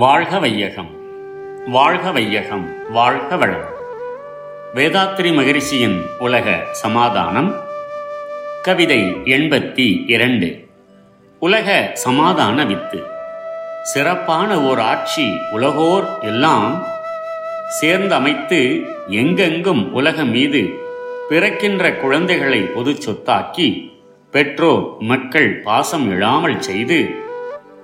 வாழ்க வையகம் வாழ்க வையகம் வாழ்க வளம். வேதாத்திரி மகிழ்ச்சியின் உலக சமாதானம் கவிதை எண்பத்தி இரண்டு. உலக சமாதான வித்து. சிறப்பான ஓர் ஆட்சி உலகோர் எல்லாம் சேர்ந்தமைத்து எங்கெங்கும் உலகம் மீது பிறக்கின்ற குழந்தைகளை பொது சொத்தாக்கி பெற்றோர் மக்கள் பாசம் இழாமல் செய்து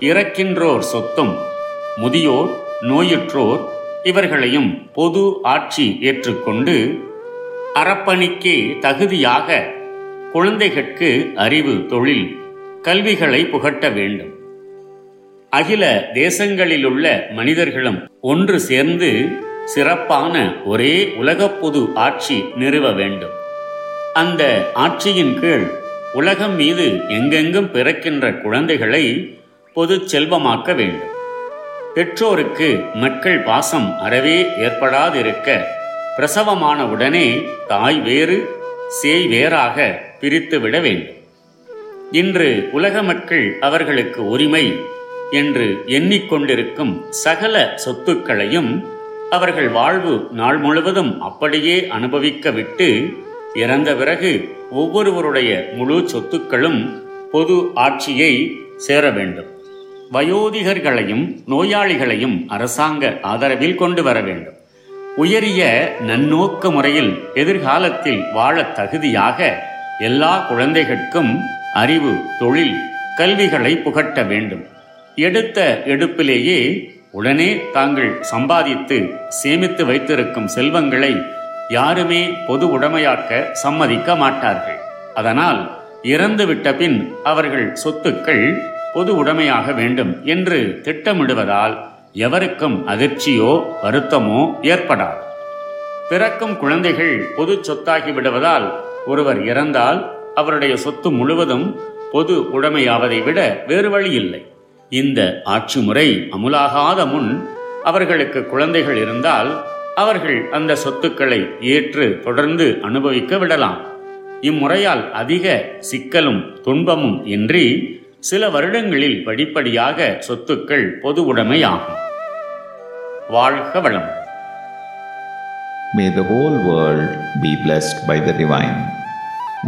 இறக்கின்றோர் சொத்தும் முதியோர் நோயுற்றோர் இவர்களையும் பொது ஆட்சி ஏற்றுக்கொண்டு அறப்பணிக்கே தகுதியாக குழந்தைகளுக்கு அறிவு தொழில் கல்விகளை புகட்ட வேண்டும். அகில தேசங்களிலுள்ள மனிதர்களும் ஒன்று சேர்ந்து சிறப்பான ஒரே உலக பொது ஆட்சி நிறுவ வேண்டும். அந்த ஆட்சியின் கீழ் உலகம் மீது எங்கெங்கும் பிறக்கின்ற குழந்தைகளை பொது செல்வமாக்க வேண்டும். பெற்றோருக்கு மக்கள் பாசம் அறவே ஏற்படாதிருக்க பிரசவமான உடனே தாய் வேறு சேய் வேறாக பிரித்து விட வேண்டும். இன்று உலக மக்கள் அவர்களுக்கு உரிமை என்று எண்ணிக்கொண்டிருக்கும் சகல சொத்துக்களையும் அவர்கள் வாழ்வு நாள் முழுவதும் அப்படியே அனுபவிக்க விட்டு இறந்த பிறகு ஒவ்வொருவருடைய முழு சொத்துக்களும் பொது ஆட்சியை சேர வேண்டும். வயோதிகர்களையும் நோயாளிகளையும் அரசாங்க ஆதரவில் கொண்டு வர வேண்டும். உயரிய நன்னோக்க முறையில் எதிர்காலத்தில் வாழ தகுதியாக எல்லா குழந்தைகளுக்கும் அறிவு தொழில் கல்விகளை புகட்ட வேண்டும். எடுத்த எடுப்பிலேயே உடனே தாங்கள் சம்பாதித்து சேமித்து வைத்திருக்கும் செல்வங்களை யாருமே பொது உடைமையாக்க சம்மதிக்க மாட்டார்கள். அதனால் இறந்துவிட்ட பின் அவர்கள் சொத்துக்கள் பொது உடைமையாக வேண்டும் என்று திட்டமிடுவதால் எவருக்கும் அதிர்ச்சியோ வருத்தமோ ஏற்படாது. பிறக்கும் குழந்தைகள் பொது சொத்தாகி விடுவதால் ஒருவர் இறந்தால் அவருடைய சொத்து முழுவதும் பொது உடைமையாவதை விட வேறு வழி இல்லை. இந்த ஆட்சி முறை அமுலாகாத முன் அவர்களுக்கு குழந்தைகள் இருந்தால் அவர்கள் அந்த சொத்துக்களை ஏற்று தொடர்ந்து அனுபவிக்க விடலாம். இம்முறையால் அதிக சிக்கலும் துன்பமும் இன்றி சில வருடங்களில் படிப்படியாக சொத்துக்கள் பொது வாழ்க வளம் May the whole world be blessed by the divine.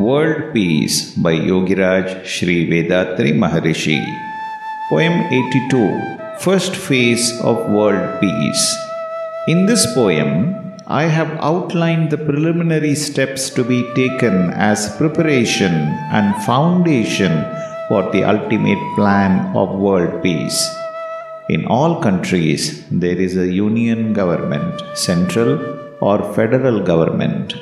World Peace by Yogiraj Sri Vethathiri Maharishi. Poem 82 First Phase of World Peace. In this poem, I have outlined the preliminary steps to be taken as preparation and foundation for the ultimate plan of world peace. In all countries, there is a union government, central or federal government,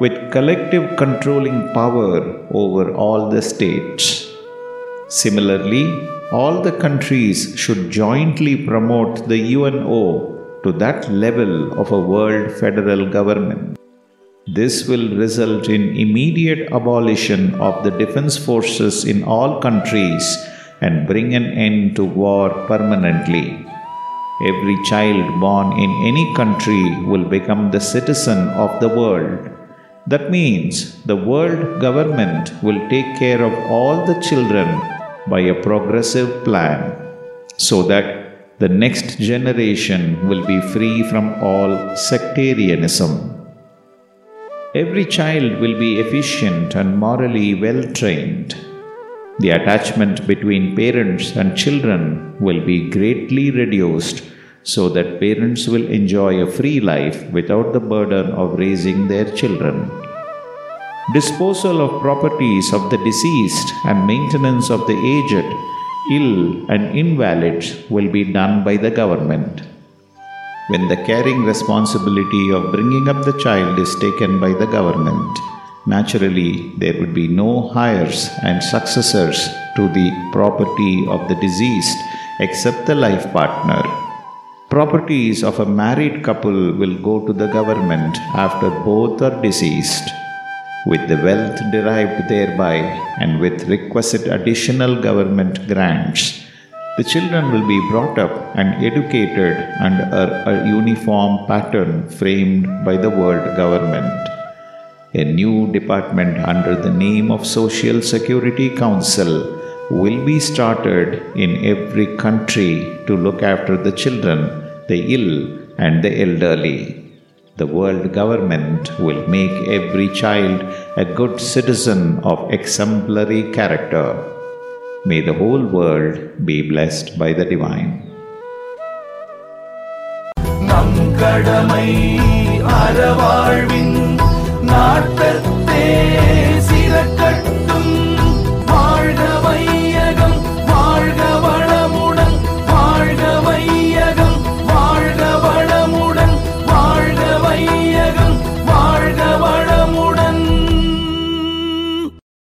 with collective controlling power over all the states. Similarly, all the countries should jointly promote the UNO to that level of a world federal government. This will result in immediate abolition of the defense forces in all countries and bring an end to war permanently. Every child born in any country will become the citizen of the world. That means the world government will take care of all the children by a progressive plan so that the next generation will be free from all sectarianism. Every child will be efficient and morally well trained. The attachment between parents and children will be greatly reduced so that parents will enjoy a free life without the burden of raising their children. Disposal of properties of the deceased and maintenance of the aged, ill, and invalids will be done by the government. When the caring responsibility of bringing up the child is taken by the government, naturally there would be no heirs and successors to the property of the deceased except the life partner. Properties of a married couple will go to the government after both are deceased. With the wealth derived thereby and with requisite additional government grants, the children will be brought up and educated under a uniform pattern framed by the world government. A new department under the name of Social Security Council will be started in every country to look after the children, the ill, and the elderly. The world government will make every child a good citizen of exemplary character. May the whole world be blessed by the divine. நம் கடமை அறவாழ்வின் நாட்டத்தே